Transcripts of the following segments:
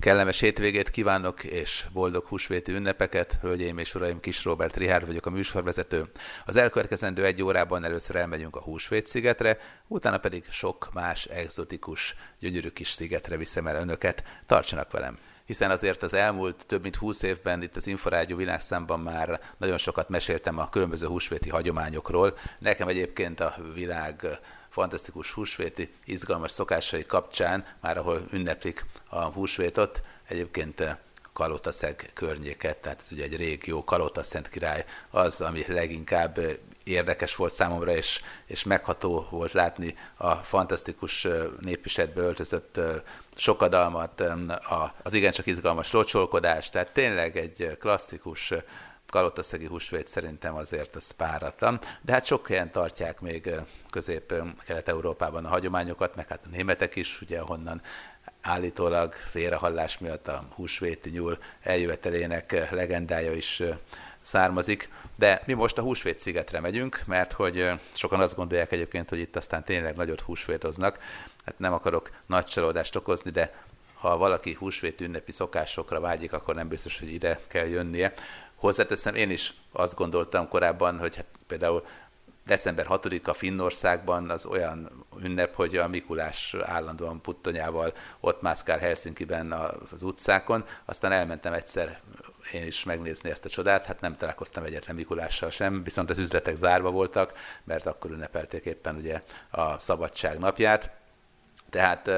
Kellemes hétvégét kívánok, és boldog húsvéti ünnepeket. Hölgyeim és uraim, Kis Robert Rihárd vagyok a műsorvezető. Az elkövetkezendő egy órában először elmegyünk a Húsvét szigetre, utána pedig sok más egzotikus, gyönyörű kis szigetre viszem el önöket. Tartsanak velem! hiszen azért az elmúlt több mint 20 évben itt az Inforádió világszámban már nagyon sokat meséltem a különböző húsvéti hagyományokról. Nekem egyébként a világ fantasztikus húsvéti, izgalmas szokásai kapcsán, már ahol ünneplik a húsvétot, egyébként eh, Kalotaszeg környéket, tehát ez ugye egy régió, Kalotaszent király az, ami leginkább eh, érdekes volt számomra, és, és megható volt látni a fantasztikus eh, népvisetbe öltözött sokadalmat, az igencsak izgalmas locsolkodást, tehát tényleg egy klasszikus kalotaszegi húsvét szerintem azért az páratlan, de hát sok helyen tartják még közép-kelet-európában a hagyományokat, meg hát a németek is, ugye honnan állítólag félrehallás miatt a húsvéti nyúl eljövetelének legendája is származik. De mi most a húsvét szigetre megyünk, mert hogy sokan azt gondolják egyébként, hogy itt aztán tényleg nagyot húsvétoznak. Hát nem akarok nagy csalódást okozni, de ha valaki húsvét ünnepi szokásokra vágyik, akkor nem biztos, hogy ide kell jönnie. Hozzáteszem, én is azt gondoltam korábban, hogy hát például december 6-a Finnországban az olyan ünnep, hogy a Mikulás állandóan puttonyával ott mászkál Helsinki-ben az utcákon, aztán elmentem egyszer én is megnézni ezt a csodát, hát nem találkoztam egyetlen Mikulással sem, viszont az üzletek zárva voltak, mert akkor ünnepelték éppen ugye a szabadság napját. Tehát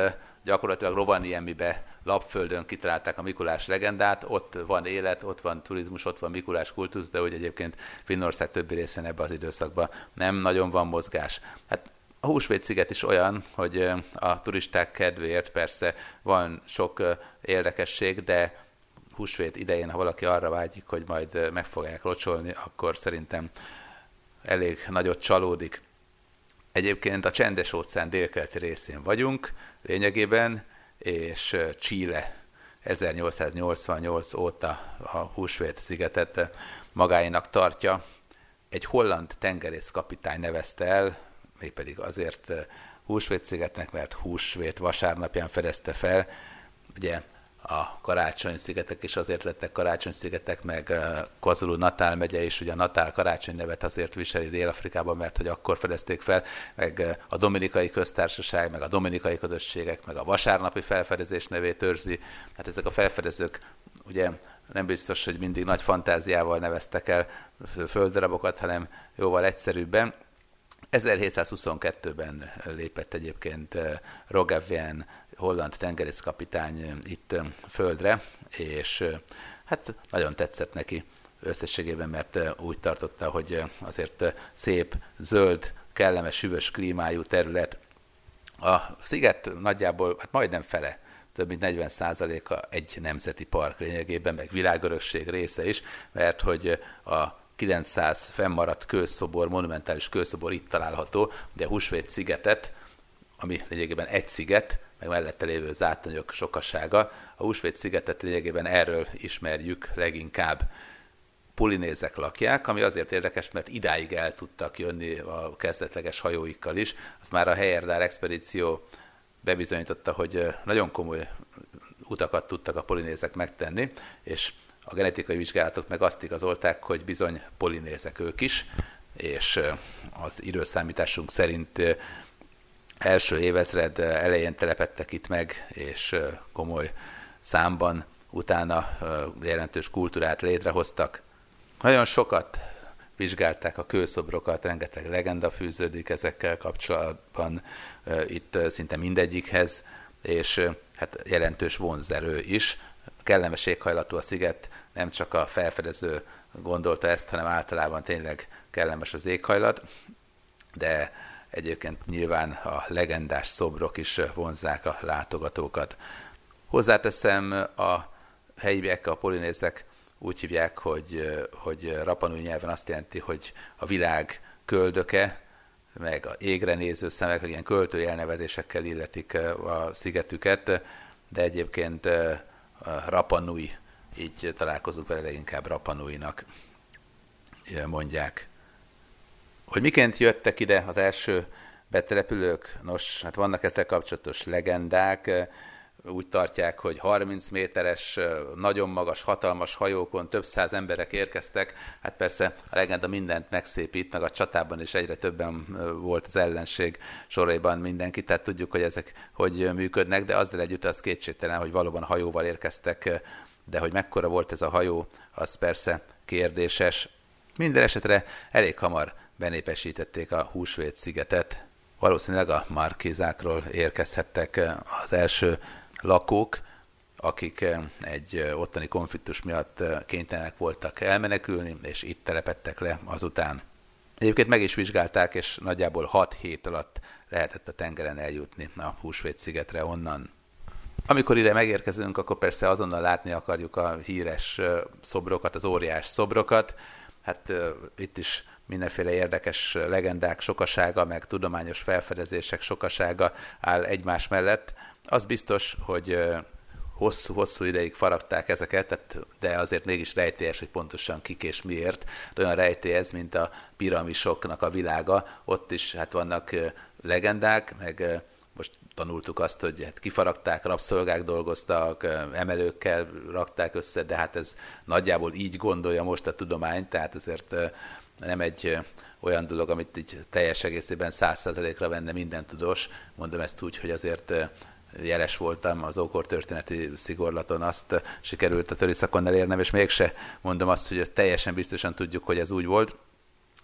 gyakorlatilag Rovaniemibe lapföldön kitalálták a Mikulás legendát, ott van élet, ott van turizmus, ott van Mikulás kultusz, de hogy egyébként Finnország többi részén ebbe az időszakban nem nagyon van mozgás. Hát a Húsvét sziget is olyan, hogy a turisták kedvéért persze van sok érdekesség, de húsvét idején, ha valaki arra vágyik, hogy majd meg fogják locsolni, akkor szerintem elég nagyot csalódik. Egyébként a csendes óceán délkeleti részén vagyunk lényegében, és Chile 1888 óta a Húsvét szigetet magáinak tartja. Egy holland tengerészkapitány nevezte el, mégpedig azért Húsvét szigetnek, mert Húsvét vasárnapján fedezte fel. Ugye a Karácsony-szigetek is azért lettek Karácsony-szigetek, meg Kozulu Natál megye is, ugye a Natál Karácsony nevet azért viseli Dél-Afrikában, mert hogy akkor fedezték fel, meg a Dominikai Köztársaság, meg a Dominikai Közösségek, meg a Vasárnapi Felfedezés nevét őrzi. Hát ezek a felfedezők ugye nem biztos, hogy mindig nagy fantáziával neveztek el földrabokat, hanem jóval egyszerűbben. 1722-ben lépett egyébként Roggevien holland tengerészkapitány itt földre, és hát nagyon tetszett neki összességében, mert úgy tartotta, hogy azért szép, zöld, kellemes, hűvös klímájú terület. A sziget nagyjából, hát majdnem fele, több mint 40%-a egy nemzeti park lényegében, meg világörökség része is, mert hogy a 900 fennmaradt kőszobor, monumentális kőszobor itt található, de Húsvét szigetet, ami lényegében egy sziget, meg mellette lévő zátonyok sokasága. A Húsvét szigetet lényegében erről ismerjük leginkább. Polinézek lakják, ami azért érdekes, mert idáig el tudtak jönni a kezdetleges hajóikkal is. Az már a Heyerdár expedíció bebizonyította, hogy nagyon komoly utakat tudtak a polinézek megtenni, és a genetikai vizsgálatok meg azt igazolták, hogy bizony polinézek ők is, és az időszámításunk szerint első évezred elején telepettek itt meg, és komoly számban utána jelentős kultúrát létrehoztak. Nagyon sokat vizsgálták a kőszobrokat, rengeteg legenda fűződik ezekkel kapcsolatban, itt szinte mindegyikhez, és hát jelentős vonzerő is. Kellemes éghajlatú a sziget, nem csak a felfedező gondolta ezt, hanem általában tényleg kellemes az éghajlat, de Egyébként nyilván a legendás szobrok is vonzák a látogatókat. Hozzáteszem, a helyiek, a polinézek úgy hívják, hogy, hogy rapanúi nyelven azt jelenti, hogy a világ köldöke, meg a égre néző szemek, ilyen költői elnevezésekkel illetik a szigetüket, de egyébként Rapanui, így találkozunk vele leginkább Rapanuinak mondják. Hogy miként jöttek ide az első betelepülők? Nos, hát vannak ezzel kapcsolatos legendák. Úgy tartják, hogy 30 méteres, nagyon magas, hatalmas hajókon több száz emberek érkeztek. Hát persze a legenda mindent megszépít, meg a csatában is egyre többen volt az ellenség soraiban mindenki, tehát tudjuk, hogy ezek hogy működnek, de azzal együtt az kétségtelen, hogy valóban hajóval érkeztek, de hogy mekkora volt ez a hajó, az persze kérdéses. Minden esetre elég hamar benépesítették a Húsvét szigetet. Valószínűleg a markézákról érkezhettek az első lakók, akik eh, egy eh, ottani konfliktus miatt eh, kénytelenek voltak elmenekülni, és itt telepettek le azután. Egyébként meg is vizsgálták, és nagyjából 6 hét alatt lehetett a tengeren eljutni a Húsvét szigetre onnan. Amikor ide megérkezünk, akkor persze azonnal látni akarjuk a híres szobrokat, az óriás szobrokat. Hát itt is mindenféle érdekes legendák sokasága, meg tudományos felfedezések sokasága áll egymás mellett. Az biztos, hogy hosszú-hosszú ideig faragták ezeket, de azért mégis rejtélyes, hogy pontosan kik és miért. De olyan rejtélyez, mint a piramisoknak a világa. Ott is hát vannak legendák, meg most tanultuk azt, hogy hát kifaragták, rabszolgák dolgoztak, emelőkkel rakták össze, de hát ez nagyjából így gondolja most a tudomány, tehát ezért nem egy olyan dolog, amit így teljes egészében száz százalékra venne minden tudós. Mondom ezt úgy, hogy azért jeles voltam az ókor történeti szigorlaton, azt sikerült a töriszakon elérnem, és mégse mondom azt, hogy teljesen biztosan tudjuk, hogy ez úgy volt.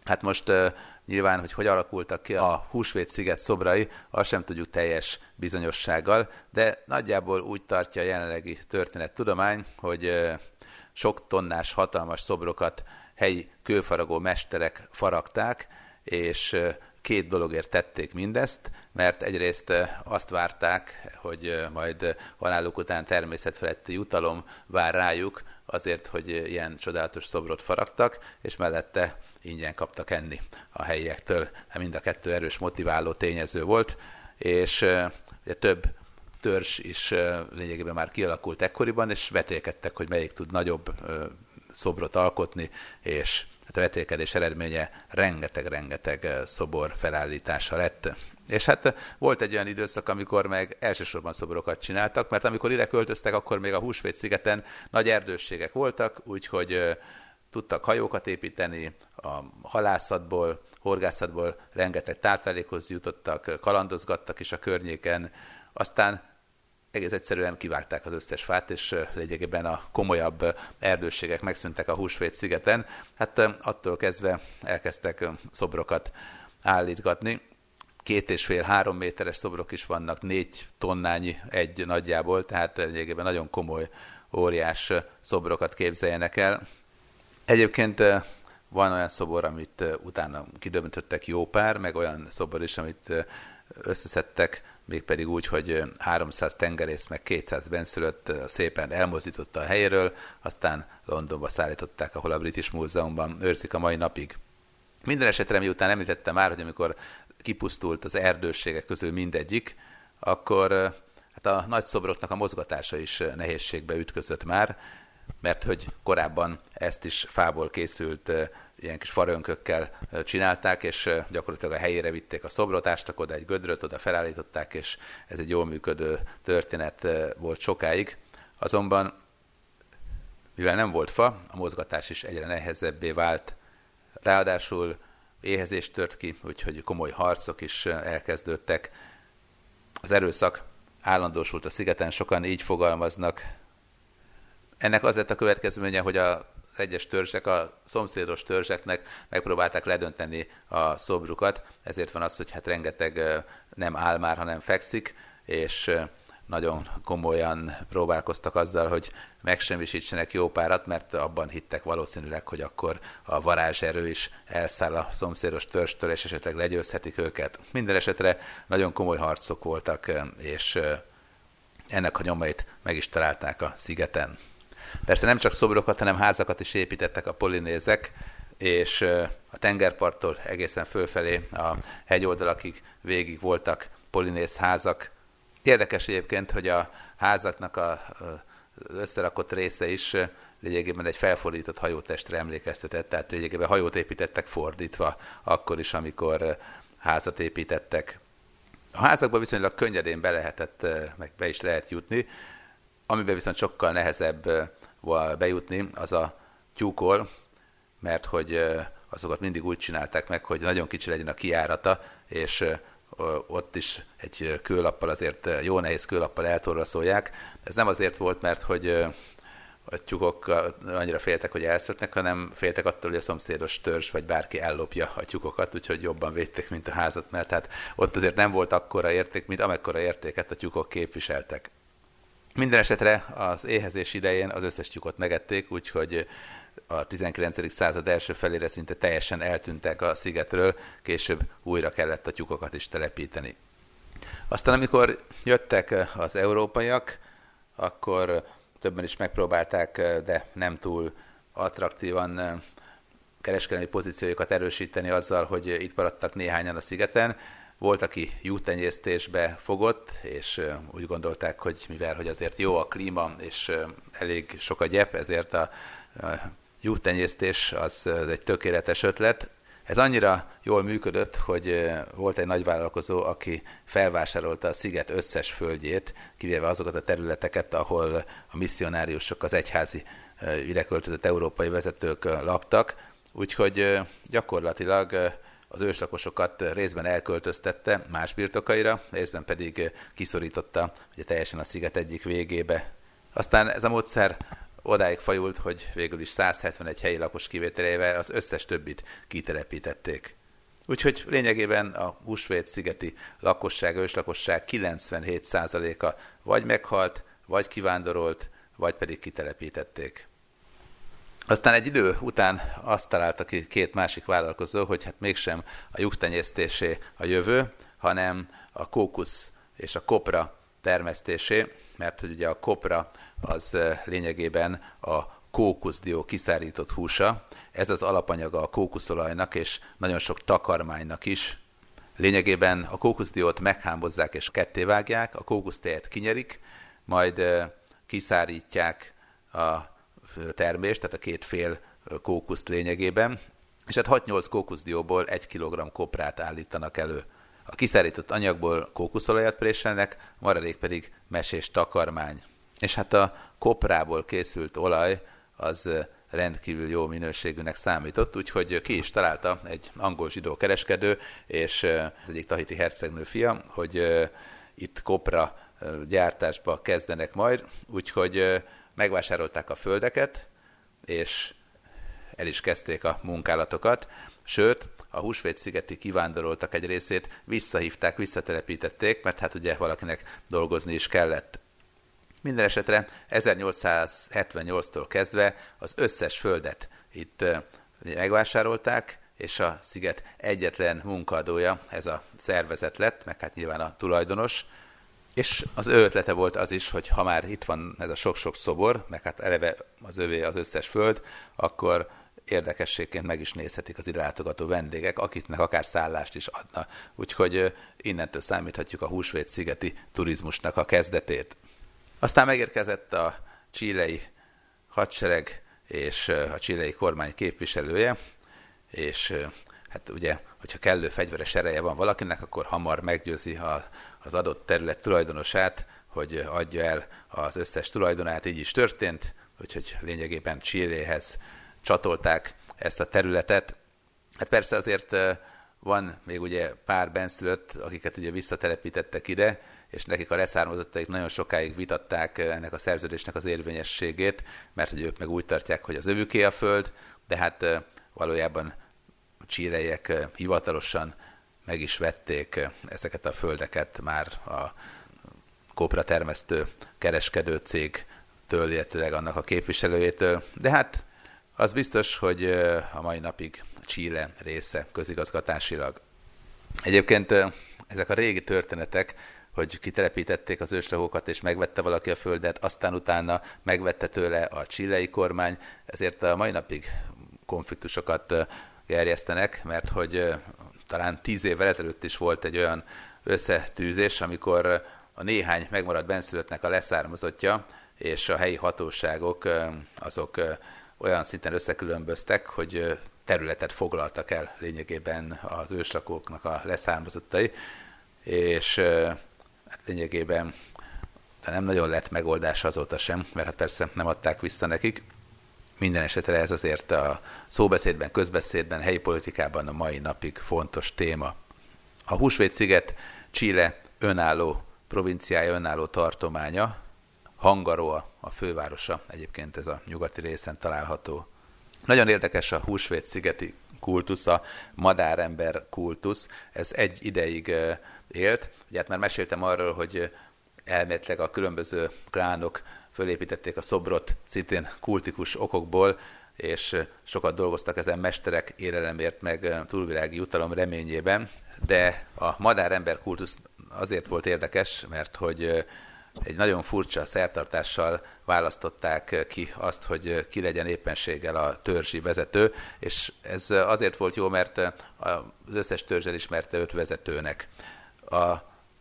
Hát most nyilván, hogy hogy alakultak ki a Húsvét sziget szobrai, azt sem tudjuk teljes bizonyossággal, de nagyjából úgy tartja a jelenlegi történettudomány, hogy sok tonnás hatalmas szobrokat helyi kőfaragó mesterek faragták, és két dologért tették mindezt, mert egyrészt azt várták, hogy majd haláluk után természetfeletti jutalom vár rájuk, azért, hogy ilyen csodálatos szobrot faragtak, és mellette ingyen kaptak enni a helyiektől. Mind a kettő erős motiváló tényező volt, és ugye több törzs is lényegében már kialakult ekkoriban, és vetélkedtek, hogy melyik tud nagyobb szobrot alkotni, és hát a vetélkedés eredménye rengeteg-rengeteg szobor felállítása lett. És hát volt egy olyan időszak, amikor meg elsősorban szobrokat csináltak, mert amikor ide költöztek, akkor még a Húsvét szigeten nagy erdősségek voltak, úgyhogy tudtak hajókat építeni, a halászatból, horgászatból rengeteg táplálékhoz jutottak, kalandozgattak is a környéken, aztán egész egyszerűen kivágták az összes fát, és lényegében a komolyabb erdősségek megszűntek a Húsvét szigeten. Hát attól kezdve elkezdtek szobrokat állítgatni. Két és fél, három méteres szobrok is vannak, négy tonnányi egy nagyjából, tehát lényegében nagyon komoly, óriás szobrokat képzeljenek el. Egyébként van olyan szobor, amit utána kidöbbentöttek jó pár, meg olyan szobor is, amit összeszedtek mégpedig úgy, hogy 300 tengerész meg 200 benszülött szépen elmozdította a helyéről, aztán Londonba szállították, ahol a British Múzeumban őrzik a mai napig. Minden esetre, miután említettem már, hogy amikor kipusztult az erdőségek közül mindegyik, akkor hát a nagy szobroknak a mozgatása is nehézségbe ütközött már, mert hogy korábban ezt is fából készült ilyen kis farönkökkel csinálták, és gyakorlatilag a helyére vitték a szobrot, ástak oda egy gödröt, oda felállították, és ez egy jól működő történet volt sokáig. Azonban, mivel nem volt fa, a mozgatás is egyre nehezebbé vált. Ráadásul éhezés tört ki, úgyhogy komoly harcok is elkezdődtek. Az erőszak állandósult a szigeten, sokan így fogalmaznak. Ennek az lett a következménye, hogy a egyes törzsek a szomszédos törzseknek megpróbálták ledönteni a szobrukat, ezért van az, hogy hát rengeteg nem áll már, hanem fekszik, és nagyon komolyan próbálkoztak azzal, hogy megsemmisítsenek jó párat, mert abban hittek valószínűleg, hogy akkor a varázserő is elszáll a szomszédos törstől, és esetleg legyőzhetik őket. Minden esetre nagyon komoly harcok voltak, és ennek a nyomait meg is találták a szigeten. Persze nem csak szobrokat, hanem házakat is építettek a polinézek, és a tengerparttól egészen fölfelé a hegyoldalakig végig voltak polinéz házak. Érdekes egyébként, hogy a házaknak a, összerakott része is lényegében egy felfordított hajótestre emlékeztetett, tehát lényegében hajót építettek fordítva, akkor is, amikor házat építettek. A házakba viszonylag könnyedén be lehetett, meg be is lehet jutni, amiben viszont sokkal nehezebb bejutni, az a tyúkol, mert hogy azokat mindig úgy csinálták meg, hogy nagyon kicsi legyen a kiárata, és ott is egy kőlappal azért jó nehéz kőlappal eltorraszolják. Ez nem azért volt, mert hogy a tyúkok annyira féltek, hogy elszöknek, hanem féltek attól, hogy a szomszédos törzs vagy bárki ellopja a tyúkokat, úgyhogy jobban védték, mint a házat, mert hát ott azért nem volt akkora érték, mint amekkora értéket a tyúkok képviseltek. Minden esetre az éhezés idején az összes tyúkot megették, úgyhogy a 19. század első felére szinte teljesen eltűntek a szigetről, később újra kellett a tyúkokat is telepíteni. Aztán amikor jöttek az európaiak, akkor többen is megpróbálták, de nem túl attraktívan kereskedelmi pozíciójukat erősíteni azzal, hogy itt maradtak néhányan a szigeten. Volt, aki juhtenyésztésbe fogott, és úgy gondolták, hogy mivel hogy azért jó a klíma, és elég sok a gyep, ezért a juhtenyésztés az egy tökéletes ötlet. Ez annyira jól működött, hogy volt egy nagyvállalkozó, aki felvásárolta a sziget összes földjét, kivéve azokat a területeket, ahol a misszionáriusok, az egyházi ideköltözött európai vezetők laktak, úgyhogy gyakorlatilag az őslakosokat részben elköltöztette más birtokaira, részben pedig kiszorította ugye teljesen a sziget egyik végébe. Aztán ez a módszer odáig fajult, hogy végül is 171 helyi lakos kivételével az összes többit kitelepítették. Úgyhogy lényegében a Húsvét szigeti lakosság, őslakosság 97%-a vagy meghalt, vagy kivándorolt, vagy pedig kitelepítették. Aztán egy idő után azt találta ki két másik vállalkozó, hogy hát mégsem a lyuktenyésztésé a jövő, hanem a kókusz és a kopra termesztésé, mert hogy ugye a kopra az lényegében a kókuszdió kiszárított húsa. Ez az alapanyaga a kókuszolajnak és nagyon sok takarmánynak is. Lényegében a kókuszdiót meghámozzák és kettévágják, a kókusztejet kinyerik, majd kiszárítják a termést, tehát a két fél kókuszt lényegében, és hát 6-8 kókuszdióból 1 kg koprát állítanak elő. A kiszárított anyagból kókuszolajat préselnek, maradék pedig mesés takarmány. És hát a koprából készült olaj az rendkívül jó minőségűnek számított, úgyhogy ki is találta egy angol zsidó kereskedő, és az egyik tahiti hercegnő fia, hogy itt kopra gyártásba kezdenek majd, úgyhogy megvásárolták a földeket, és el is kezdték a munkálatokat, sőt, a húsvét-szigeti kivándoroltak egy részét visszahívták, visszatelepítették, mert hát ugye valakinek dolgozni is kellett. Minden esetre 1878-tól kezdve az összes földet itt megvásárolták, és a sziget egyetlen munkadója ez a szervezet lett, meg hát nyilván a tulajdonos, és az ő ötlete volt az is, hogy ha már itt van ez a sok-sok szobor, meg hát eleve az övé az összes föld, akkor érdekességként meg is nézhetik az ide látogató vendégek, akiknek akár szállást is adna. Úgyhogy innentől számíthatjuk a húsvét szigeti turizmusnak a kezdetét. Aztán megérkezett a csílei hadsereg és a csílei kormány képviselője, és hát ugye, hogyha kellő fegyveres ereje van valakinek, akkor hamar meggyőzi a, az adott terület tulajdonosát, hogy adja el az összes tulajdonát, így is történt, úgyhogy lényegében Csilléhez csatolták ezt a területet. Hát persze azért van még ugye pár benszülött, akiket ugye visszatelepítettek ide, és nekik a leszármazottaik nagyon sokáig vitatták ennek a szerződésnek az érvényességét, mert hogy ők meg úgy tartják, hogy az övüké a föld, de hát valójában a hivatalosan meg is vették ezeket a földeket már a kopra termesztő kereskedő cégtől, illetőleg annak a képviselőjétől, de hát az biztos, hogy a mai napig Chile része közigazgatásilag. Egyébként ezek a régi történetek, hogy kitelepítették az őslakókat, és megvette valaki a földet, aztán utána megvette tőle a csilei kormány, ezért a mai napig konfliktusokat gerjesztenek, mert hogy talán tíz évvel ezelőtt is volt egy olyan összetűzés, amikor a néhány megmaradt benszülöttnek a leszármazottja, és a helyi hatóságok azok olyan szinten összekülönböztek, hogy területet foglaltak el lényegében az őslakóknak a leszármazottai, és hát lényegében de nem nagyon lett megoldás azóta sem, mert hát persze nem adták vissza nekik. Minden esetre ez azért a szóbeszédben, közbeszédben, helyi politikában a mai napig fontos téma. A Húsvét-sziget Chile önálló provinciája, önálló tartománya, Hangaroa a fővárosa, egyébként ez a nyugati részen található. Nagyon érdekes a Húsvét-szigeti kultusz, a madárember kultusz. Ez egy ideig élt. Ugye hát már meséltem arról, hogy elméletileg a különböző klánok fölépítették a szobrot szintén kultikus okokból, és sokat dolgoztak ezen mesterek élelemért, meg túlvilági jutalom reményében, de a madárember kultusz azért volt érdekes, mert hogy egy nagyon furcsa szertartással választották ki azt, hogy ki legyen éppenséggel a törzsi vezető, és ez azért volt jó, mert az összes törzs elismerte öt vezetőnek. A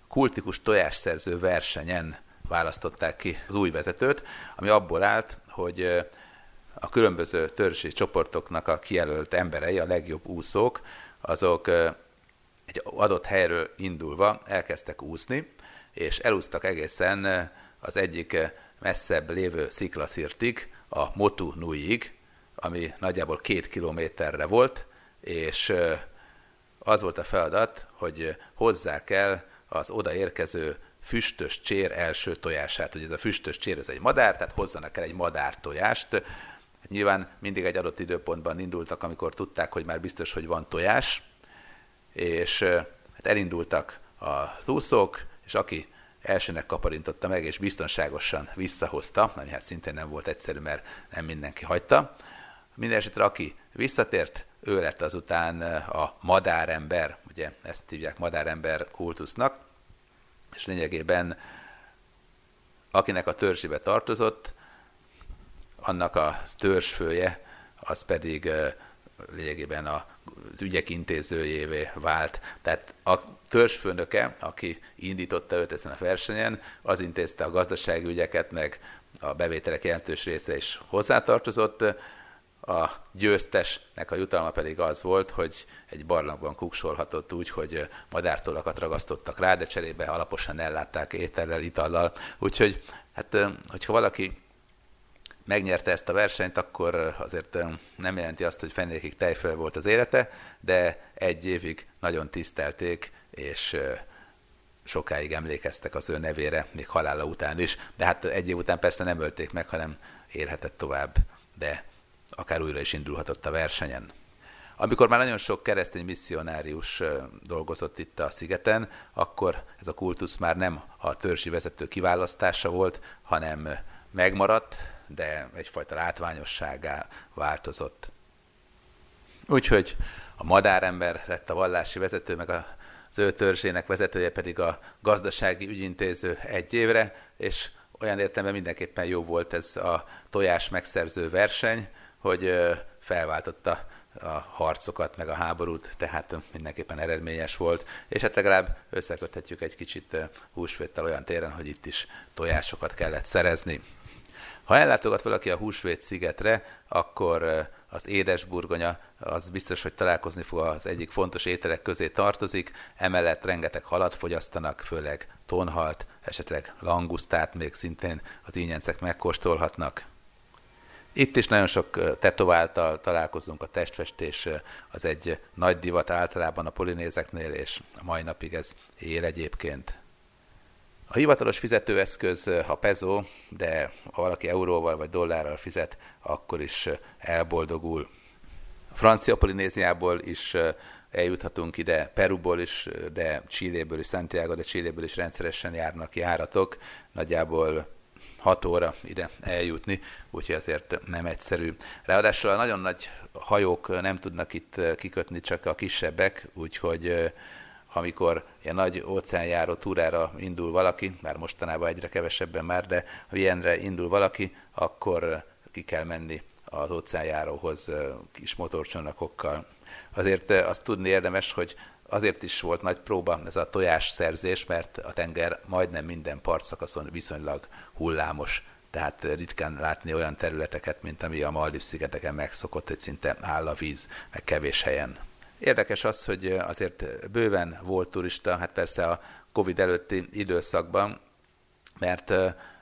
kultikus tojásszerző versenyen választották ki az új vezetőt, ami abból állt, hogy a különböző törzsi csoportoknak a kijelölt emberei, a legjobb úszók, azok egy adott helyről indulva elkezdtek úszni, és elúztak egészen az egyik messzebb lévő sziklaszirtig, a Motu Nuiig, ami nagyjából két kilométerre volt, és az volt a feladat, hogy hozzák el az odaérkező füstös csér első tojását. Ugye ez a füstös csér, ez egy madár, tehát hozzanak el egy madár tojást. Hát nyilván mindig egy adott időpontban indultak, amikor tudták, hogy már biztos, hogy van tojás, és hát elindultak az úszók, és aki elsőnek kaparintotta meg, és biztonságosan visszahozta, ami hát szintén nem volt egyszerű, mert nem mindenki hagyta. Minden esetre, aki visszatért, ő lett azután a madárember, ugye ezt hívják madárember kultusznak, és lényegében akinek a törzsébe tartozott, annak a törzsfője, az pedig lényegében az ügyek intézőjévé vált. Tehát a törzsfőnöke, aki indította őt ezen a versenyen, az intézte a gazdasági ügyeket, meg a bevételek jelentős része is hozzátartozott, a győztesnek a jutalma pedig az volt, hogy egy barlangban kuksolhatott úgy, hogy madártolakat ragasztottak rá, de cserébe alaposan ellátták étellel, itallal. Úgyhogy, hát, hogyha valaki megnyerte ezt a versenyt, akkor azért nem jelenti azt, hogy fennékig tejföl volt az élete, de egy évig nagyon tisztelték, és sokáig emlékeztek az ő nevére, még halála után is. De hát egy év után persze nem ölték meg, hanem élhetett tovább, de akár újra is indulhatott a versenyen. Amikor már nagyon sok keresztény misszionárius dolgozott itt a szigeten, akkor ez a kultusz már nem a törzsi vezető kiválasztása volt, hanem megmaradt, de egyfajta látványosságá változott. Úgyhogy a madárember lett a vallási vezető, meg az ő törzsének vezetője pedig a gazdasági ügyintéző egy évre, és olyan értelemben mindenképpen jó volt ez a tojás megszerző verseny, hogy felváltotta a harcokat, meg a háborút, tehát mindenképpen eredményes volt, és hát legalább összeköthetjük egy kicsit húsvéttel olyan téren, hogy itt is tojásokat kellett szerezni. Ha ellátogat valaki a húsvét szigetre, akkor az édesburgonya, az biztos, hogy találkozni fog az egyik fontos ételek közé tartozik, emellett rengeteg halat fogyasztanak, főleg tonhalt, esetleg langusztát még szintén az ínyencek megkóstolhatnak. Itt is nagyon sok tetováltal találkozunk, a testfestés az egy nagy divat általában a polinézeknél, és a mai napig ez él egyébként. A hivatalos fizetőeszköz a peso, de ha valaki euróval vagy dollárral fizet, akkor is elboldogul. Francia Polinéziából is eljuthatunk ide, Peruból is, de Chiléből is, Santiago de Chiléből is rendszeresen járnak járatok. Nagyjából 6 óra ide eljutni, úgyhogy ezért nem egyszerű. Ráadásul a nagyon nagy hajók nem tudnak itt kikötni, csak a kisebbek, úgyhogy amikor ilyen nagy óceánjáró túrára indul valaki, már mostanában egyre kevesebben már, de ha ilyenre indul valaki, akkor ki kell menni az óceánjáróhoz kis motorcsónakokkal. Azért azt tudni érdemes, hogy azért is volt nagy próba ez a tojás szerzés, mert a tenger majdnem minden partszakaszon viszonylag hullámos, tehát ritkán látni olyan területeket, mint ami a Maldiv szigeteken megszokott, hogy szinte áll a víz, meg kevés helyen. Érdekes az, hogy azért bőven volt turista, hát persze a Covid előtti időszakban, mert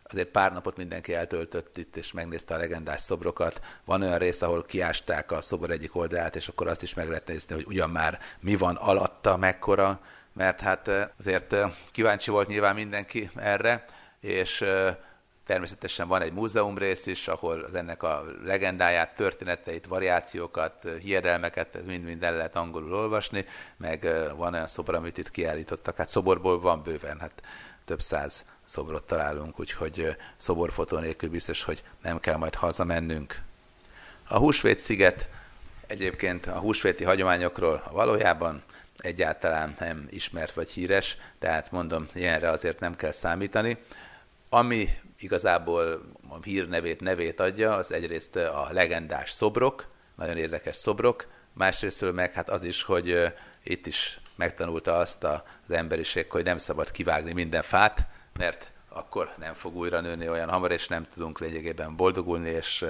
azért pár napot mindenki eltöltött itt, és megnézte a legendás szobrokat. Van olyan rész, ahol kiásták a szobor egyik oldalát, és akkor azt is meg lehet nézni, hogy ugyan már mi van alatta, mekkora, mert hát azért kíváncsi volt nyilván mindenki erre, és természetesen van egy múzeum rész is, ahol az ennek a legendáját, történeteit, variációkat, hiedelmeket, ez mind-mind el lehet angolul olvasni, meg van olyan szobor, amit itt kiállítottak. Hát szoborból van bőven, hát több száz szobrot találunk, úgyhogy szoborfotó nélkül biztos, hogy nem kell majd hazamennünk. A Húsvét sziget egyébként a húsvéti hagyományokról valójában egyáltalán nem ismert vagy híres, tehát mondom, ilyenre azért nem kell számítani. Ami igazából a hírnevét, nevét adja, az egyrészt a legendás szobrok, nagyon érdekes szobrok, másrészt meg hát az is, hogy itt is megtanulta azt az emberiség, hogy nem szabad kivágni minden fát, mert akkor nem fog újra nőni olyan hamar, és nem tudunk lényegében boldogulni, és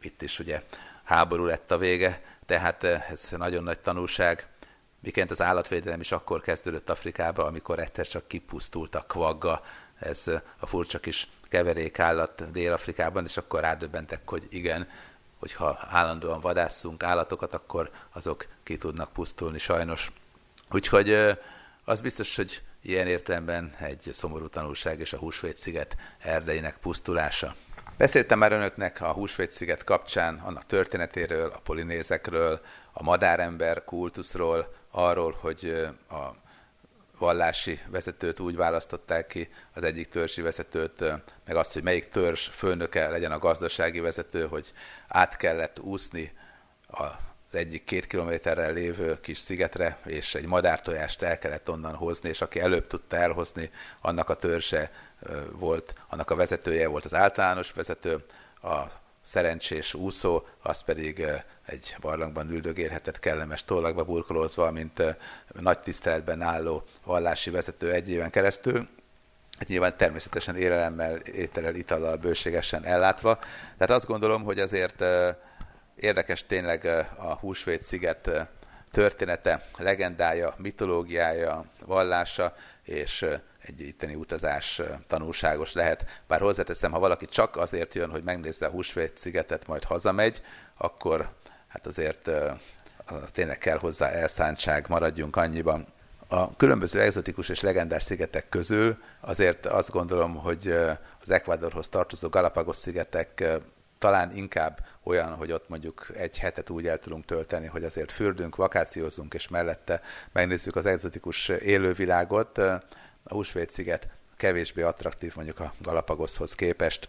itt is ugye háború lett a vége, tehát ez nagyon nagy tanulság. Miként az állatvédelem is akkor kezdődött Afrikába, amikor egyszer csak kipusztult a kvagga, ez a furcsa kis keverékállat Dél-Afrikában, és akkor rádöbbentek, hogy igen, hogyha állandóan vadászunk állatokat, akkor azok ki tudnak pusztulni sajnos. Úgyhogy az biztos, hogy ilyen értelemben egy szomorú tanulság és a Húsvét-sziget erdeinek pusztulása. Beszéltem már önöknek a Húsvét-sziget kapcsán annak történetéről, a polinézekről, a madárember kultuszról, arról, hogy a vallási vezetőt úgy választották ki, az egyik törzsi vezetőt, meg azt, hogy melyik törzs főnöke legyen a gazdasági vezető, hogy át kellett úszni az egyik két kilométerrel lévő kis szigetre, és egy madártojást el kellett onnan hozni, és aki előbb tudta elhozni, annak a törzse volt, annak a vezetője volt az általános vezető, a szerencsés úszó, az pedig egy barlangban üldögérhetett kellemes tollakba burkolózva, mint nagy tiszteletben álló vallási vezető egy éven keresztül. Hát nyilván természetesen élelemmel, ételel, itallal bőségesen ellátva. Tehát azt gondolom, hogy azért érdekes tényleg a Húsvét sziget története, legendája, mitológiája, vallása, és egy itteni utazás tanulságos lehet. Bár hozzáteszem, ha valaki csak azért jön, hogy megnézze a Húsvét szigetet, majd hazamegy, akkor hát azért tényleg kell hozzá elszántság, maradjunk annyiban. A különböző egzotikus és legendás szigetek közül azért azt gondolom, hogy az Ecuadorhoz tartozó Galapagos szigetek talán inkább olyan, hogy ott mondjuk egy hetet úgy el tudunk tölteni, hogy azért fürdünk, vakációzunk, és mellette megnézzük az egzotikus élővilágot. A Húsvét-sziget kevésbé attraktív mondjuk a Galapagoshoz képest.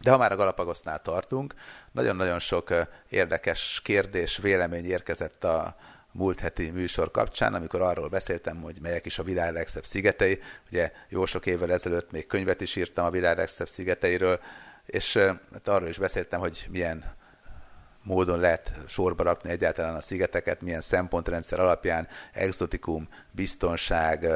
De ha már a Galapagosnál tartunk, nagyon-nagyon sok érdekes kérdés, vélemény érkezett a múlt heti műsor kapcsán, amikor arról beszéltem, hogy melyek is a világ legszebb szigetei. Ugye jó sok évvel ezelőtt még könyvet is írtam a világ legszebb szigeteiről, és hát arról is beszéltem, hogy milyen módon lehet sorba rakni egyáltalán a szigeteket, milyen szempontrendszer alapján, exotikum, biztonság,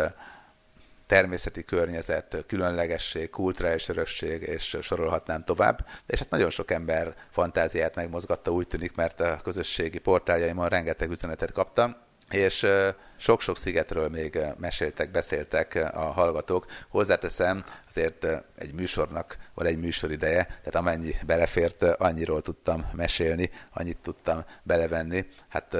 természeti környezet, különlegesség, kulturális örökség, és sorolhatnám tovább. És hát nagyon sok ember fantáziát megmozgatta, úgy tűnik, mert a közösségi portáljaimon rengeteg üzenetet kaptam, és sok-sok szigetről még meséltek, beszéltek a hallgatók. Hozzáteszem, azért egy műsornak van egy műsorideje, tehát amennyi belefért, annyiról tudtam mesélni, annyit tudtam belevenni. Hát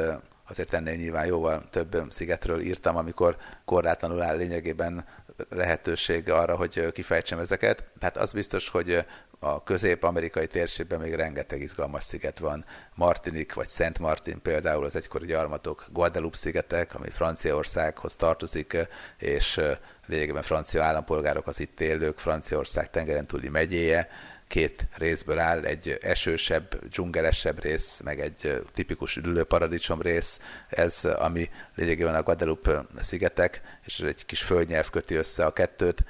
azért ennél nyilván jóval több szigetről írtam, amikor korlátlanul áll lényegében lehetőség arra, hogy kifejtsem ezeket. Tehát az biztos, hogy a közép-amerikai térségben még rengeteg izgalmas sziget van. Martinik vagy Szent Martin például az egykori gyarmatok, Guadeloupe szigetek, ami Franciaországhoz tartozik, és lényegében francia állampolgárok az itt élők, Franciaország tengeren túli megyéje, két részből áll, egy esősebb, dzsungelesebb rész, meg egy tipikus üdülő paradicsom rész, ez, ami lényegében a Guadeloupe szigetek, és egy kis földnyelv köti össze a kettőt,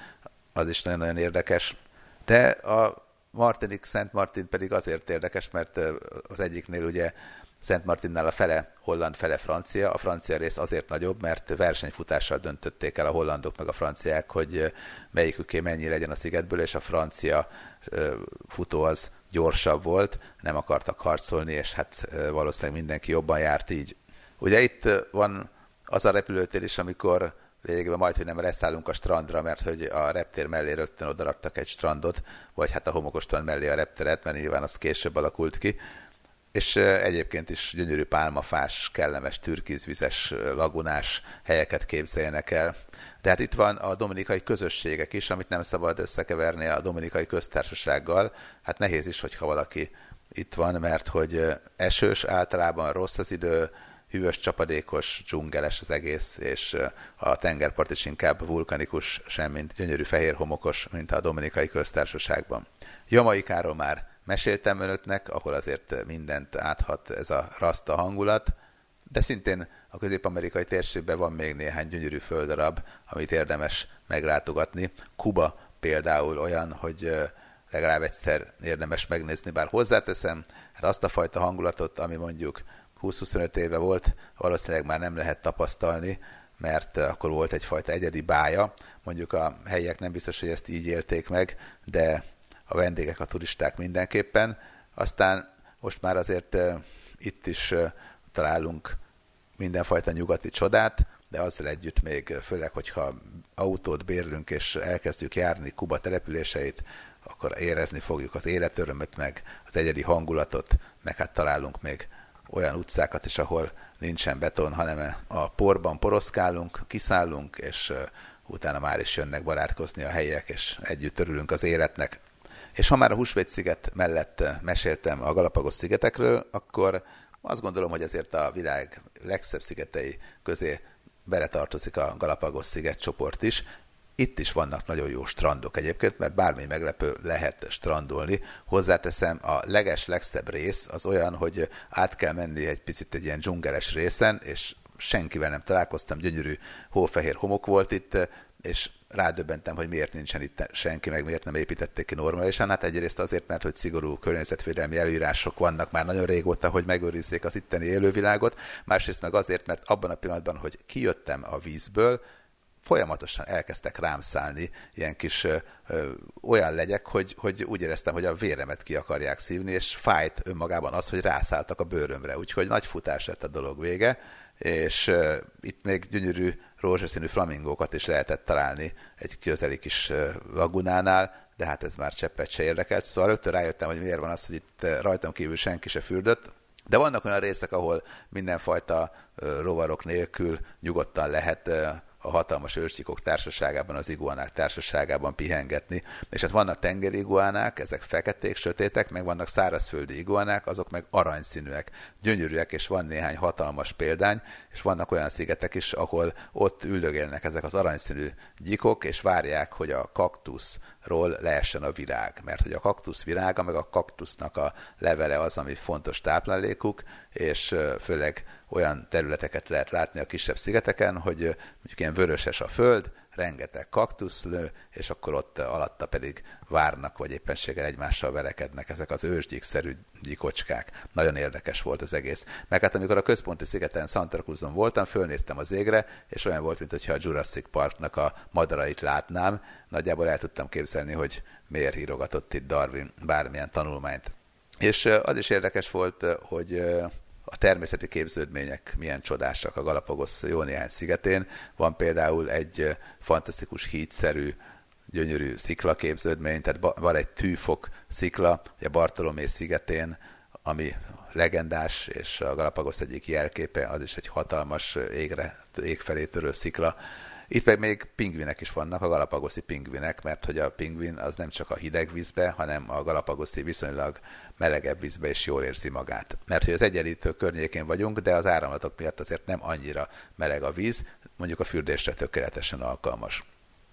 az is nagyon-nagyon érdekes. De a Martinik, Szent Martin pedig azért érdekes, mert az egyiknél ugye Szent Martinnál a fele holland, fele francia. A francia rész azért nagyobb, mert versenyfutással döntötték el a hollandok meg a franciák, hogy melyiküké mennyi legyen a szigetből, és a francia futó az gyorsabb volt, nem akartak harcolni, és hát valószínűleg mindenki jobban járt így. Ugye itt van az a repülőtér is, amikor lényegében majd, hogy nem leszállunk a strandra, mert hogy a reptér mellé rögtön odaraktak egy strandot, vagy hát a homokos strand mellé a repteret, mert nyilván az később alakult ki. És egyébként is gyönyörű pálmafás, kellemes, türkizvizes, lagunás helyeket képzeljenek el. De hát itt van a dominikai közösségek is, amit nem szabad összekeverni a dominikai köztársasággal. Hát nehéz is, hogyha valaki itt van, mert hogy esős, általában rossz az idő, hűvös, csapadékos, dzsungeles az egész, és a tengerpart is inkább vulkanikus, sem mint gyönyörű fehér homokos, mint a Dominikai Köztársaságban. Jamaikáról már meséltem önöknek, ahol azért mindent áthat ez a rasta hangulat, de szintén a közép-amerikai térségben van még néhány gyönyörű földarab, amit érdemes meglátogatni. Kuba például olyan, hogy legalább egyszer érdemes megnézni, bár hozzáteszem, hát azt a fajta hangulatot, ami mondjuk 20-25 éve volt, valószínűleg már nem lehet tapasztalni, mert akkor volt egyfajta egyedi bája. Mondjuk a helyiek nem biztos, hogy ezt így élték meg, de a vendégek, a turisták mindenképpen. Aztán most már azért itt is találunk mindenfajta nyugati csodát, de azzal együtt még, főleg, hogyha autót bérlünk és elkezdjük járni Kuba településeit, akkor érezni fogjuk az életörömöt, meg az egyedi hangulatot, meg hát találunk még olyan utcákat is, ahol nincsen beton, hanem a porban poroszkálunk, kiszállunk, és utána már is jönnek barátkozni a helyiek, és együtt örülünk az életnek. És ha már a Húsvét-sziget mellett meséltem a Galapagos szigetekről, akkor azt gondolom, hogy ezért a világ legszebb szigetei közé beletartozik a Galapagos sziget csoport is, itt is vannak nagyon jó strandok egyébként, mert bármi meglepő lehet strandolni. Hozzáteszem, a leges, legszebb rész az olyan, hogy át kell menni egy picit egy ilyen dzsungeles részen, és senkivel nem találkoztam, gyönyörű hófehér homok volt itt, és rádöbbentem, hogy miért nincsen itt senki, meg miért nem építették ki normálisan. Hát egyrészt azért, mert hogy szigorú környezetvédelmi előírások vannak már nagyon régóta, hogy megőrizzék az itteni élővilágot. Másrészt meg azért, mert abban a pillanatban, hogy kijöttem a vízből, folyamatosan elkezdtek rám szállni ilyen kis ö, ö, olyan legyek, hogy, hogy úgy éreztem, hogy a véremet ki akarják szívni, és fájt önmagában az, hogy rászálltak a bőrömre. Úgyhogy nagy futás lett a dolog vége, és ö, itt még gyönyörű rózsaszínű flamingókat is lehetett találni egy közeli kis lagunánál, de hát ez már cseppet se érdekelt. Szóval rögtön rájöttem, hogy miért van az, hogy itt rajtam kívül senki se fürdött, de vannak olyan részek, ahol mindenfajta rovarok nélkül nyugodtan lehet a hatalmas ősgyíkok társaságában, az iguanák társaságában pihengetni. És hát vannak tengeri iguanák, ezek feketék, sötétek, meg vannak szárazföldi iguanák, azok meg aranyszínűek, gyönyörűek, és van néhány hatalmas példány, és vannak olyan szigetek is, ahol ott üldögélnek ezek az aranyszínű gyíkok, és várják, hogy a kaktuszról leessen a virág. Mert hogy a kaktusz virága, meg a kaktusznak a levele az, ami fontos táplálékuk, és főleg olyan területeket lehet látni a kisebb szigeteken, hogy mondjuk ilyen vöröses a föld, rengeteg kaktusz lő, és akkor ott alatta pedig várnak, vagy éppenséggel egymással verekednek ezek az ősgyíkszerű gyíkocskák. Nagyon érdekes volt az egész. Meg hát amikor a központi szigeten Santa Cruzon voltam, fölnéztem az égre, és olyan volt, mintha a Jurassic Parknak a madarait látnám. Nagyjából el tudtam képzelni, hogy miért hírogatott itt Darwin bármilyen tanulmányt. És az is érdekes volt, hogy a természeti képződmények milyen csodásak a Galapagos jó néhány szigetén. Van például egy fantasztikus hídszerű, gyönyörű sziklaképződmény, tehát van egy tűfok szikla, a Bartolomé szigetén, ami legendás, és a Galapagos egyik jelképe, az is egy hatalmas égre, ég felé törő szikla. Itt meg még pingvinek is vannak, a galapagoszi pingvinek, mert hogy a pingvin az nem csak a hideg vízbe, hanem a galapagoszi viszonylag melegebb vízbe is jól érzi magát. Mert hogy az egyenlítő környékén vagyunk, de az áramlatok miatt azért nem annyira meleg a víz, mondjuk a fürdésre tökéletesen alkalmas.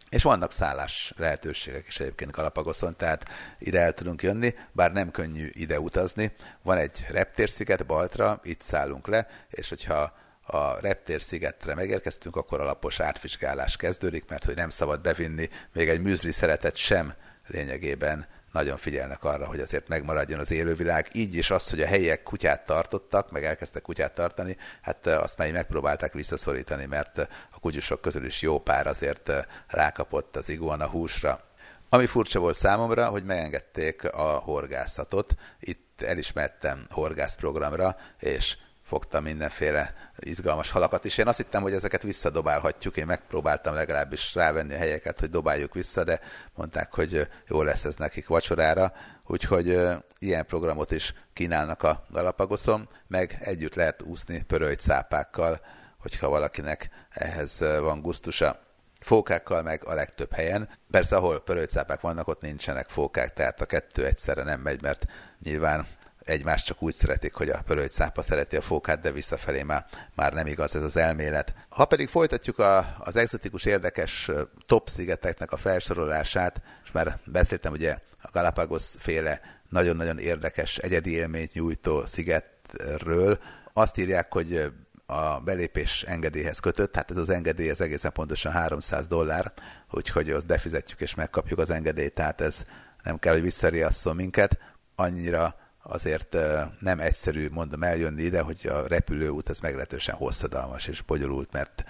És vannak szállás lehetőségek is egyébként Galapagoszon, tehát ide el tudunk jönni, bár nem könnyű ide utazni. Van egy reptérsziget Baltra, itt szállunk le, és hogyha a reptérszigetre megérkeztünk, akkor alapos átvizsgálás kezdődik, mert hogy nem szabad bevinni még egy műzli szeretet sem lényegében nagyon figyelnek arra, hogy azért megmaradjon az élővilág. Így is az, hogy a helyiek kutyát tartottak, meg elkezdtek kutyát tartani, hát azt már megpróbálták visszaszorítani, mert a kutyusok közül is jó pár azért rákapott az iguana húsra. Ami furcsa volt számomra, hogy megengedték a horgászatot. Itt elismertem horgászprogramra, és fogtam mindenféle izgalmas halakat is. Én azt hittem, hogy ezeket visszadobálhatjuk. Én megpróbáltam legalábbis rávenni a helyeket, hogy dobáljuk vissza, de mondták, hogy jó lesz ez nekik vacsorára. Úgyhogy ilyen programot is kínálnak a Galapagoszon, meg együtt lehet úszni pörölyt szápákkal, hogyha valakinek ehhez van gusztusa. Fókákkal meg a legtöbb helyen. Persze, ahol pörölycápák vannak, ott nincsenek fókák, tehát a kettő egyszerre nem megy, mert nyilván egymást csak úgy szeretik, hogy a pörölycápa szereti a fókát, de visszafelé már, már nem igaz ez az elmélet. Ha pedig folytatjuk a, az egzotikus érdekes top szigeteknek a felsorolását, és már beszéltem ugye a Galapagos féle nagyon-nagyon érdekes, egyedi élményt nyújtó szigetről, azt írják, hogy a belépés engedélyhez kötött, hát ez az engedély ez egészen pontosan 300 dollár, úgyhogy ott befizetjük és megkapjuk az engedélyt, tehát ez nem kell, hogy visszariasszon minket. Annyira azért nem egyszerű, mondom, eljönni ide, hogy a repülőút ez meglehetősen hosszadalmas és bonyolult, mert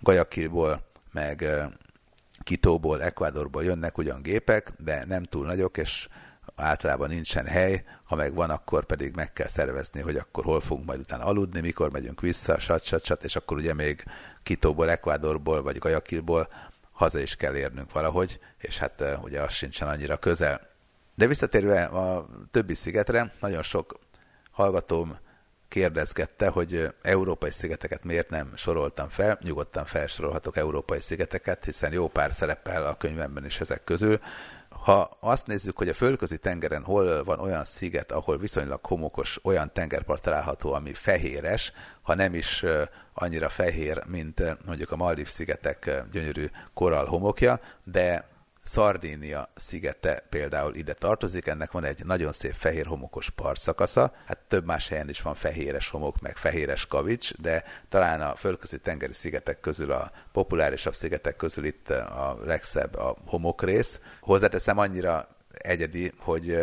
Gajakilból, meg Kitóból, Ecuadorból jönnek ugyan gépek, de nem túl nagyok, és általában nincsen hely, ha meg van, akkor pedig meg kell szervezni, hogy akkor hol fogunk majd utána aludni, mikor megyünk vissza, sat, sat, sat, és akkor ugye még Kitóból, Ecuadorból, vagy Gajakilból haza is kell érnünk valahogy, és hát ugye az sincsen annyira közel. De visszatérve a többi szigetre, nagyon sok hallgatóm kérdezgette, hogy európai szigeteket miért nem soroltam fel. Nyugodtan felsorolhatok európai szigeteket, hiszen jó pár szerepel a könyvemben is ezek közül. Ha azt nézzük, hogy a földközi tengeren hol van olyan sziget, ahol viszonylag homokos olyan tengerpart található, ami fehéres, ha nem is annyira fehér, mint mondjuk a Maldív szigetek gyönyörű korall homokja, de Szardínia szigete például ide tartozik, ennek van egy nagyon szép fehér homokos partszakasza, hát több más helyen is van fehéres homok, meg fehéres kavics, de talán a földközi tengeri szigetek közül, a populárisabb szigetek közül itt a legszebb a homokrész. Hozzáteszem annyira egyedi, hogy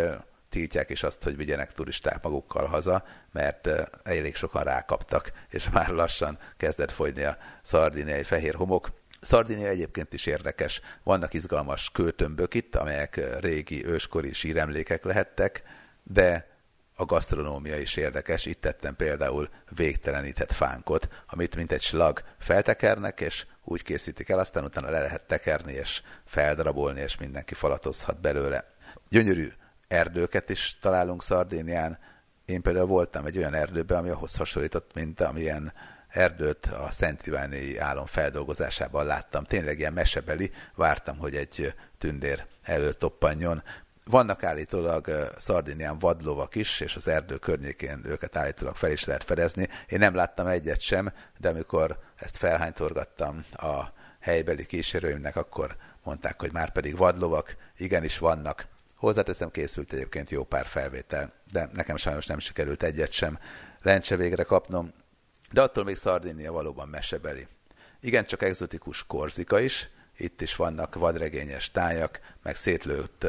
tiltják is azt, hogy vigyenek turisták magukkal haza, mert elég sokan rákaptak, és már lassan kezdett fogyni a szardiniai fehér homok. Szardinia egyébként is érdekes. Vannak izgalmas kőtömbök itt, amelyek régi őskori síremlékek lehettek, de a gasztronómia is érdekes. Itt tettem például végtelenített fánkot, amit mint egy slag feltekernek, és úgy készítik el, aztán utána le lehet tekerni, és feldarabolni, és mindenki falatozhat belőle. Gyönyörű erdőket is találunk Szardénián. Én például voltam egy olyan erdőben, ami ahhoz hasonlított, mint amilyen erdőt a Szent Iváni álom feldolgozásában láttam. Tényleg ilyen mesebeli, vártam, hogy egy tündér előtoppanjon. Vannak állítólag Szardinián vadlovak is, és az erdő környékén őket állítólag fel is lehet fedezni. Én nem láttam egyet sem, de amikor ezt felhánytorgattam a helybeli kísérőimnek, akkor mondták, hogy már pedig vadlovak, igenis vannak. Hozzáteszem, készült egyébként jó pár felvétel, de nekem sajnos nem sikerült egyet sem lencse végre kapnom. De attól még Szardinia valóban mesebeli. Igen, csak egzotikus Korzika is, itt is vannak vadregényes tájak, meg szétlőtt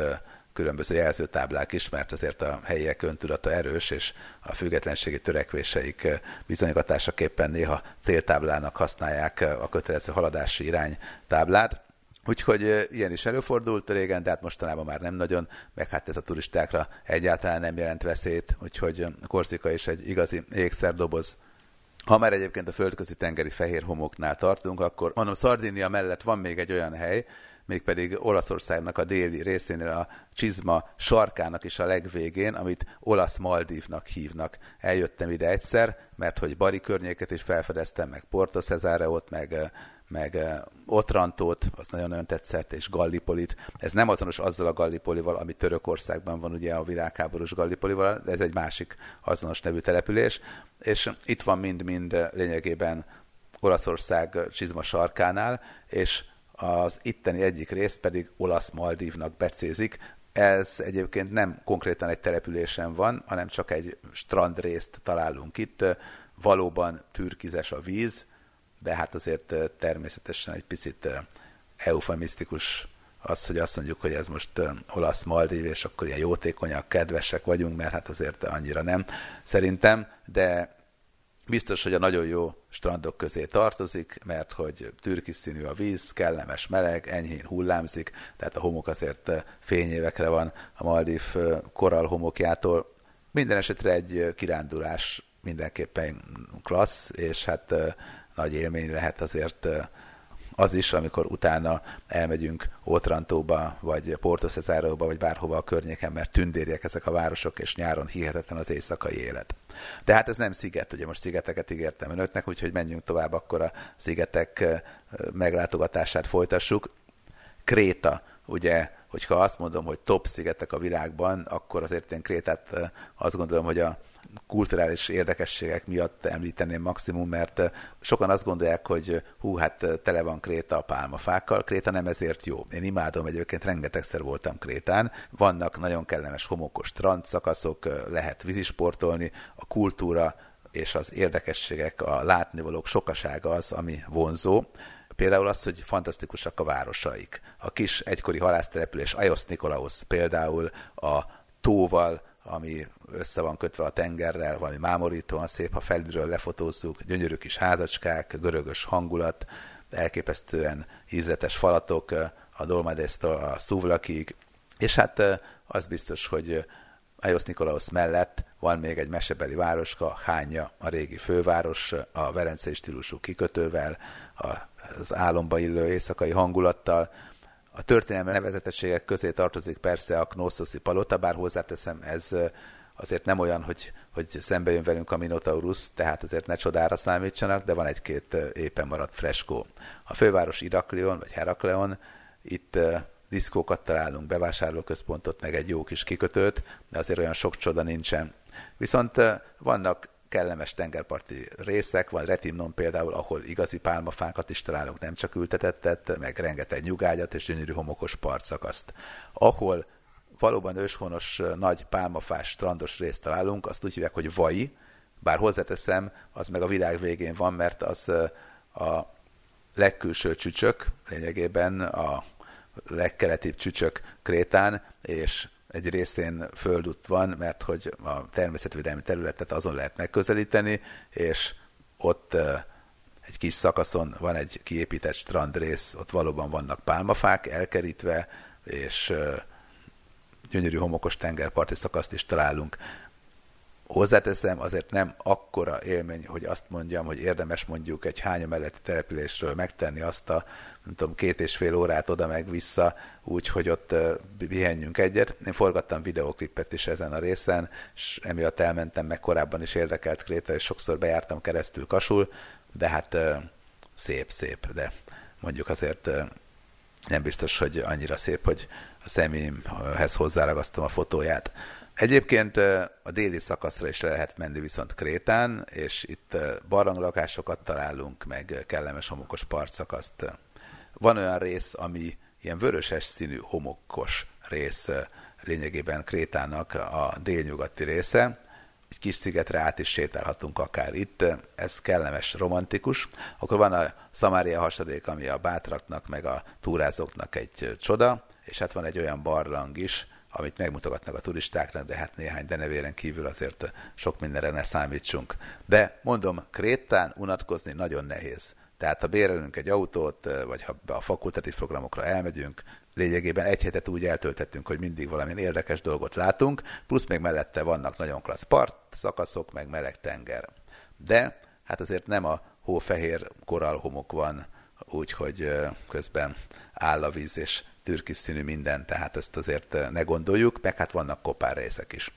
különböző jelzőtáblák is, mert azért a helyiek öntudata erős, és a függetlenségi törekvéseik bizonygatásaképpen néha céltáblának használják a kötelező haladási iránytáblát. Úgyhogy ilyen is előfordult régen, de hát mostanában már nem nagyon, meg hát ez a turistákra egyáltalán nem jelent veszélyt, úgyhogy Korzika is egy igazi ékszerdoboz ha már egyébként a földközi tengeri fehér homoknál tartunk, akkor mondom, Szardinia mellett van még egy olyan hely, mégpedig Olaszországnak a déli részénél a Csizma sarkának is a legvégén, amit olasz Maldívnak hívnak. Eljöttem ide egyszer, mert hogy Bari környéket is felfedeztem, meg Porto Cesareot, meg meg Otrantót, az nagyon-nagyon tetszett, és Gallipolit. Ez nem azonos azzal a Gallipolival, ami Törökországban van, ugye a világháborús Gallipolival, de ez egy másik azonos nevű település, és itt van mind-mind lényegében Olaszország csizma sarkánál, és az itteni egyik részt pedig olasz Maldívnak becézik. Ez egyébként nem konkrétan egy településen van, hanem csak egy strandrészt találunk itt. Valóban türkizes a víz, de hát azért természetesen egy picit eufemisztikus az, hogy azt mondjuk, hogy ez most olasz Maldív, és akkor ilyen jótékonyak, kedvesek vagyunk, mert hát azért annyira nem szerintem, de biztos, hogy a nagyon jó strandok közé tartozik, mert hogy türkis színű a víz, kellemes meleg, enyhén hullámzik, tehát a homok azért fényévekre van a Maldív korall homokjától. Minden esetre egy kirándulás mindenképpen klassz, és hát nagy élmény lehet azért az is, amikor utána elmegyünk Otrantóba, vagy Porto Cesaróba, vagy bárhova a környéken, mert tündérjek ezek a városok, és nyáron hihetetlen az éjszakai élet. De hát ez nem sziget, ugye most szigeteket ígértem önöknek, úgyhogy menjünk tovább, akkor a szigetek meglátogatását folytassuk. Kréta, ugye, hogyha azt mondom, hogy top szigetek a világban, akkor azért én Krétát azt gondolom, hogy a kulturális érdekességek miatt említeném maximum, mert sokan azt gondolják, hogy hú, hát tele van Kréta a pálmafákkal. Kréta nem ezért jó. Én imádom, egyébként rengetegszer voltam Krétán. Vannak nagyon kellemes homokos strandszakaszok, lehet vízisportolni, a kultúra és az érdekességek, a látnivalók sokasága az, ami vonzó. Például az, hogy fantasztikusak a városaik. A kis egykori halásztelepülés Ajos Nikolaus például a tóval, ami össze van kötve a tengerrel, valami mámorítóan szép, ha felülről lefotózzuk, gyönyörű kis házacskák, görögös hangulat, elképesztően ízletes falatok a Dolmadesztől a Szuvlakig, és hát az biztos, hogy Ajos Nikolaus mellett van még egy mesebeli városka, Hánya, a régi főváros, a verencei stílusú kikötővel, az álomba illő éjszakai hangulattal, a történelmi nevezetességek közé tartozik persze a Knosszoszi palota, bár hozzáteszem, ez azért nem olyan, hogy, hogy szembe jön velünk a Minotaurus, tehát azért ne csodára számítsanak, de van egy-két éppen maradt freskó. A főváros Iraklion, vagy Herakleon, itt diszkókat találunk, bevásárlóközpontot, meg egy jó kis kikötőt, de azért olyan sok csoda nincsen. Viszont vannak kellemes tengerparti részek, vagy Retimnon például, ahol igazi pálmafákat is találunk, nem csak ültetettet, meg rengeteg nyugágyat és gyönyörű homokos partszakaszt. Ahol valóban őshonos nagy pálmafás strandos részt találunk, azt úgy hívják, hogy Vai, bár hozzáteszem, az meg a világ végén van, mert az a legkülső csücsök, lényegében a legkeletibb csücsök Krétán, és egy részén földút van, mert hogy a természetvédelmi területet azon lehet megközelíteni, és ott egy kis szakaszon van egy kiépített strandrész, ott valóban vannak pálmafák elkerítve, és gyönyörű homokos tengerparti szakaszt is találunk. Hozzáteszem, azért nem akkora élmény, hogy azt mondjam, hogy érdemes mondjuk egy hánya melletti településről megtenni azt a, nem tudom, két és fél órát oda meg vissza, úgy, hogy ott pihenjünk egyet. Én forgattam videóklipet is ezen a részen, és emiatt elmentem, meg korábban is érdekelt Kréta, és sokszor bejártam keresztül Kasul, de hát szép, szép, de mondjuk azért nem biztos, hogy annyira szép, hogy a személyemhez hozzáragasztom a fotóját. Egyébként a déli szakaszra is lehet menni viszont Krétán, és itt barlanglakásokat találunk, meg kellemes homokos partszakaszt. Van olyan rész, ami ilyen vöröses színű homokos rész lényegében Krétának a délnyugati része. Egy kis szigetre át is sétálhatunk akár itt, ez kellemes, romantikus. Akkor van a Szamária hasadék, ami a bátraknak, meg a túrázóknak egy csoda, és hát van egy olyan barlang is, amit megmutogatnak a turistáknak, de hát néhány denevéren kívül azért sok mindenre ne számítsunk. De mondom, Krétán unatkozni nagyon nehéz. Tehát ha bérelünk egy autót, vagy ha a fakultatív programokra elmegyünk, lényegében egy hetet úgy eltöltettünk, hogy mindig valamilyen érdekes dolgot látunk, plusz még mellette vannak nagyon klassz part szakaszok, meg meleg tenger. De hát azért nem a hófehér koralhomok van, úgyhogy közben áll a víz, és türkis színű minden, tehát ezt azért ne gondoljuk, meg hát vannak kopár részek is.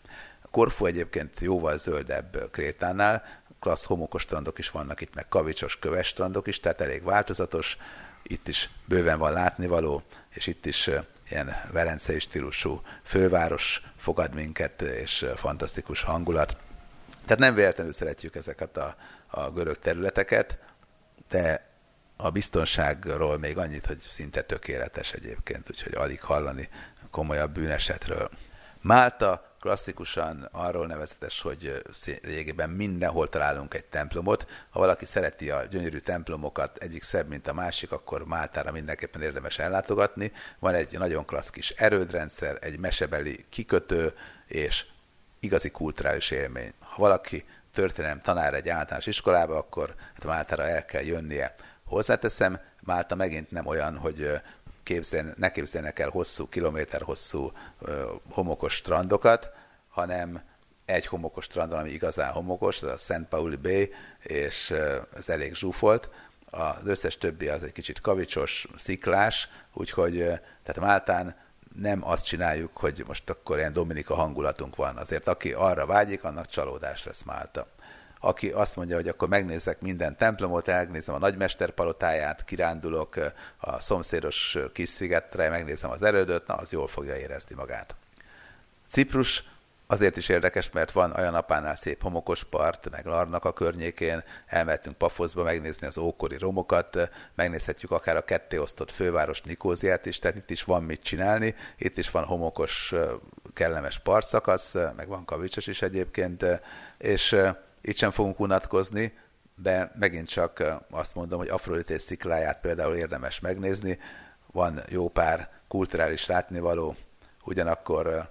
Korfu egyébként jóval zöldebb Krétánál, klassz homokos strandok is vannak itt, meg kavicsos, köves strandok is, tehát elég változatos. Itt is bőven van látnivaló, és itt is ilyen velencei stílusú főváros fogad minket, és fantasztikus hangulat. Tehát nem véletlenül szeretjük ezeket a, a görög területeket, de a biztonságról még annyit, hogy szinte tökéletes egyébként, úgyhogy alig hallani komolyabb bűnesetről. Málta klasszikusan arról nevezetes, hogy lényegében mindenhol találunk egy templomot. Ha valaki szereti a gyönyörű templomokat, egyik szebb, mint a másik, akkor Máltára mindenképpen érdemes ellátogatni. Van egy nagyon klassz kis erődrendszer, egy mesebeli kikötő, és igazi kulturális élmény. Ha valaki történelem tanár egy általános iskolába, akkor hát Máltára el kell jönnie. Hozzáteszem, Málta megint nem olyan, hogy képzeljen, ne képzeljenek el hosszú, kilométer hosszú homokos strandokat, hanem egy homokos strandon, ami igazán homokos, az a Szent Pauli Bay, és ez elég zsúfolt. Az összes többi az egy kicsit kavicsos, sziklás, úgyhogy tehát Máltán nem azt csináljuk, hogy most akkor ilyen Dominika hangulatunk van. Azért aki arra vágyik, annak csalódás lesz Málta. Aki azt mondja, hogy akkor megnézek minden templomot, elnézem a nagymester palotáját, kirándulok a szomszédos kis szigetre, megnézem az erődöt, na az jól fogja érezni magát. Ciprus azért is érdekes, mert van olyan apánál szép homokos part, meg Larnak a környékén, elmehetünk Pafoszba megnézni az ókori romokat, megnézhetjük akár a ketté osztott főváros Nikóziát is, tehát itt is van mit csinálni, itt is van homokos, kellemes partszakasz, meg van kavicsos is egyébként, és itt sem fogunk unatkozni, de megint csak azt mondom, hogy Afrodité szikláját például érdemes megnézni, van jó pár kulturális látnivaló, ugyanakkor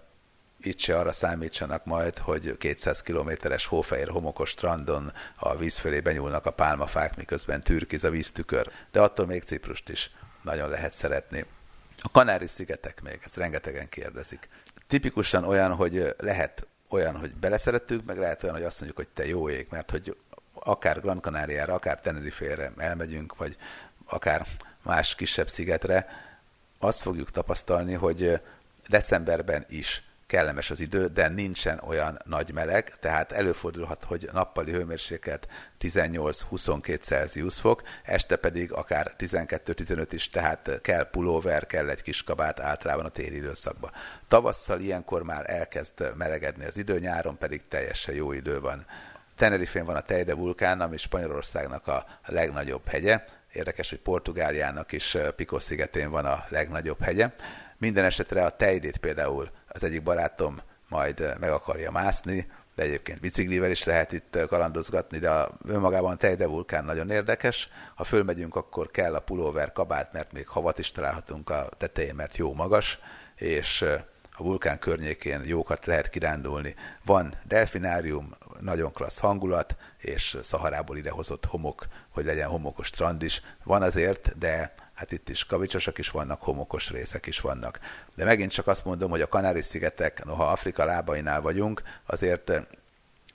itt se arra számítsanak majd, hogy 200 kilométeres hófehér homokos strandon a víz fölé benyúlnak a pálmafák, miközben türkiz a víztükör. De attól még Ciprust is nagyon lehet szeretni. A Kanári-szigetek még, ezt rengetegen kérdezik. Tipikusan olyan, hogy lehet olyan, hogy beleszerettünk, meg lehet olyan, hogy azt mondjuk, hogy te jó ég, mert hogy akár Gran Canariára, akár Tenerife-re elmegyünk, vagy akár más kisebb szigetre, azt fogjuk tapasztalni, hogy decemberben is kellemes az idő, de nincsen olyan nagy meleg, tehát előfordulhat, hogy nappali hőmérséklet 18-22 Celsius fok, este pedig akár 12-15 is, tehát kell pulóver, kell egy kis kabát általában a téli időszakban. Tavasszal ilyenkor már elkezd melegedni az idő, nyáron pedig teljesen jó idő van. Tenerifén van a Teide vulkán, ami Spanyolországnak a legnagyobb hegye. Érdekes, hogy Portugáliának is Picos szigetén van a legnagyobb hegye. Minden esetre a Teidét például az egyik barátom majd meg akarja mászni, de egyébként biciklivel is lehet itt kalandozgatni, de önmagában Tejde vulkán nagyon érdekes. Ha fölmegyünk, akkor kell a pulóver kabát, mert még havat is találhatunk a tetején, mert jó magas, és a vulkán környékén jókat lehet kirándulni. Van delfinárium, nagyon klassz hangulat, és Szaharából idehozott homok, hogy legyen homokos strand is. Van azért, de hát itt is kavicsosak is vannak, homokos részek is vannak. De megint csak azt mondom, hogy a Kanári-szigetek, noha Afrika lábainál vagyunk, azért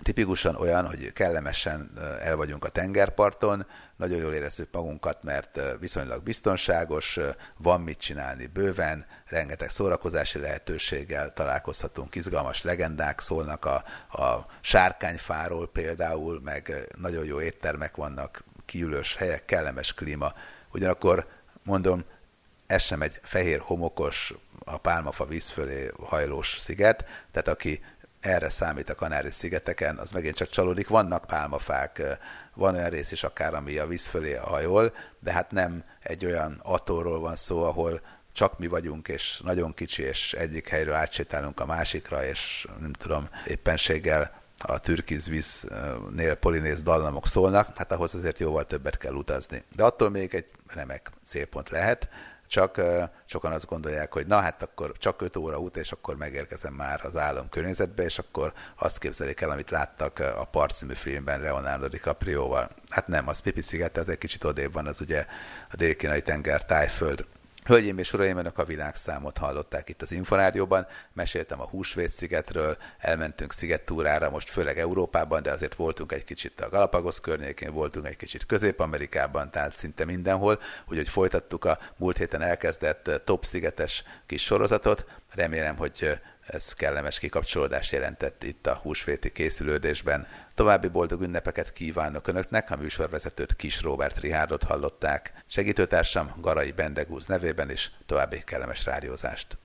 tipikusan olyan, hogy kellemesen el vagyunk a tengerparton, nagyon jól érezzük magunkat, mert viszonylag biztonságos, van mit csinálni bőven, rengeteg szórakozási lehetőséggel találkozhatunk, izgalmas legendák szólnak a, a sárkányfáról például, meg nagyon jó éttermek vannak, kiülős helyek, kellemes klíma. Ugyanakkor mondom, ez sem egy fehér homokos, a pálmafa víz fölé hajlós sziget, tehát aki erre számít a Kanári-szigeteken, az megint csak csalódik. Vannak pálmafák, van olyan rész is akár, ami a víz fölé hajol, de hát nem egy olyan atollról van szó, ahol csak mi vagyunk, és nagyon kicsi, és egyik helyről átsétálunk a másikra, és nem tudom, éppenséggel a türkiz víznél polinéz dallamok szólnak, hát ahhoz azért jóval többet kell utazni. De attól még egy remek célpont lehet, csak sokan azt gondolják, hogy na hát akkor csak 5 óra út, és akkor megérkezem már az állam környezetbe, és akkor azt képzelik el, amit láttak a Part című filmben Leonardo DiCaprio-val. Hát nem, az Pipi sziget, ez egy kicsit odébb van, az ugye a dél tenger tájföld Hölgyeim és uraim, önök a világszámot hallották itt az Inforádióban. Meséltem a Húsvét-szigetről, elmentünk szigettúrára, most főleg Európában, de azért voltunk egy kicsit a Galapagos környékén, voltunk egy kicsit Közép-Amerikában, tehát szinte mindenhol. Úgyhogy folytattuk a múlt héten elkezdett top szigetes kis sorozatot. Remélem, hogy ez kellemes kikapcsolódást jelentett itt a húsvéti készülődésben. További boldog ünnepeket kívánok Önöknek, a műsorvezetőt Kis Robert Rihárdot hallották. Segítőtársam Garai Bendegúz nevében is további kellemes rádiózást.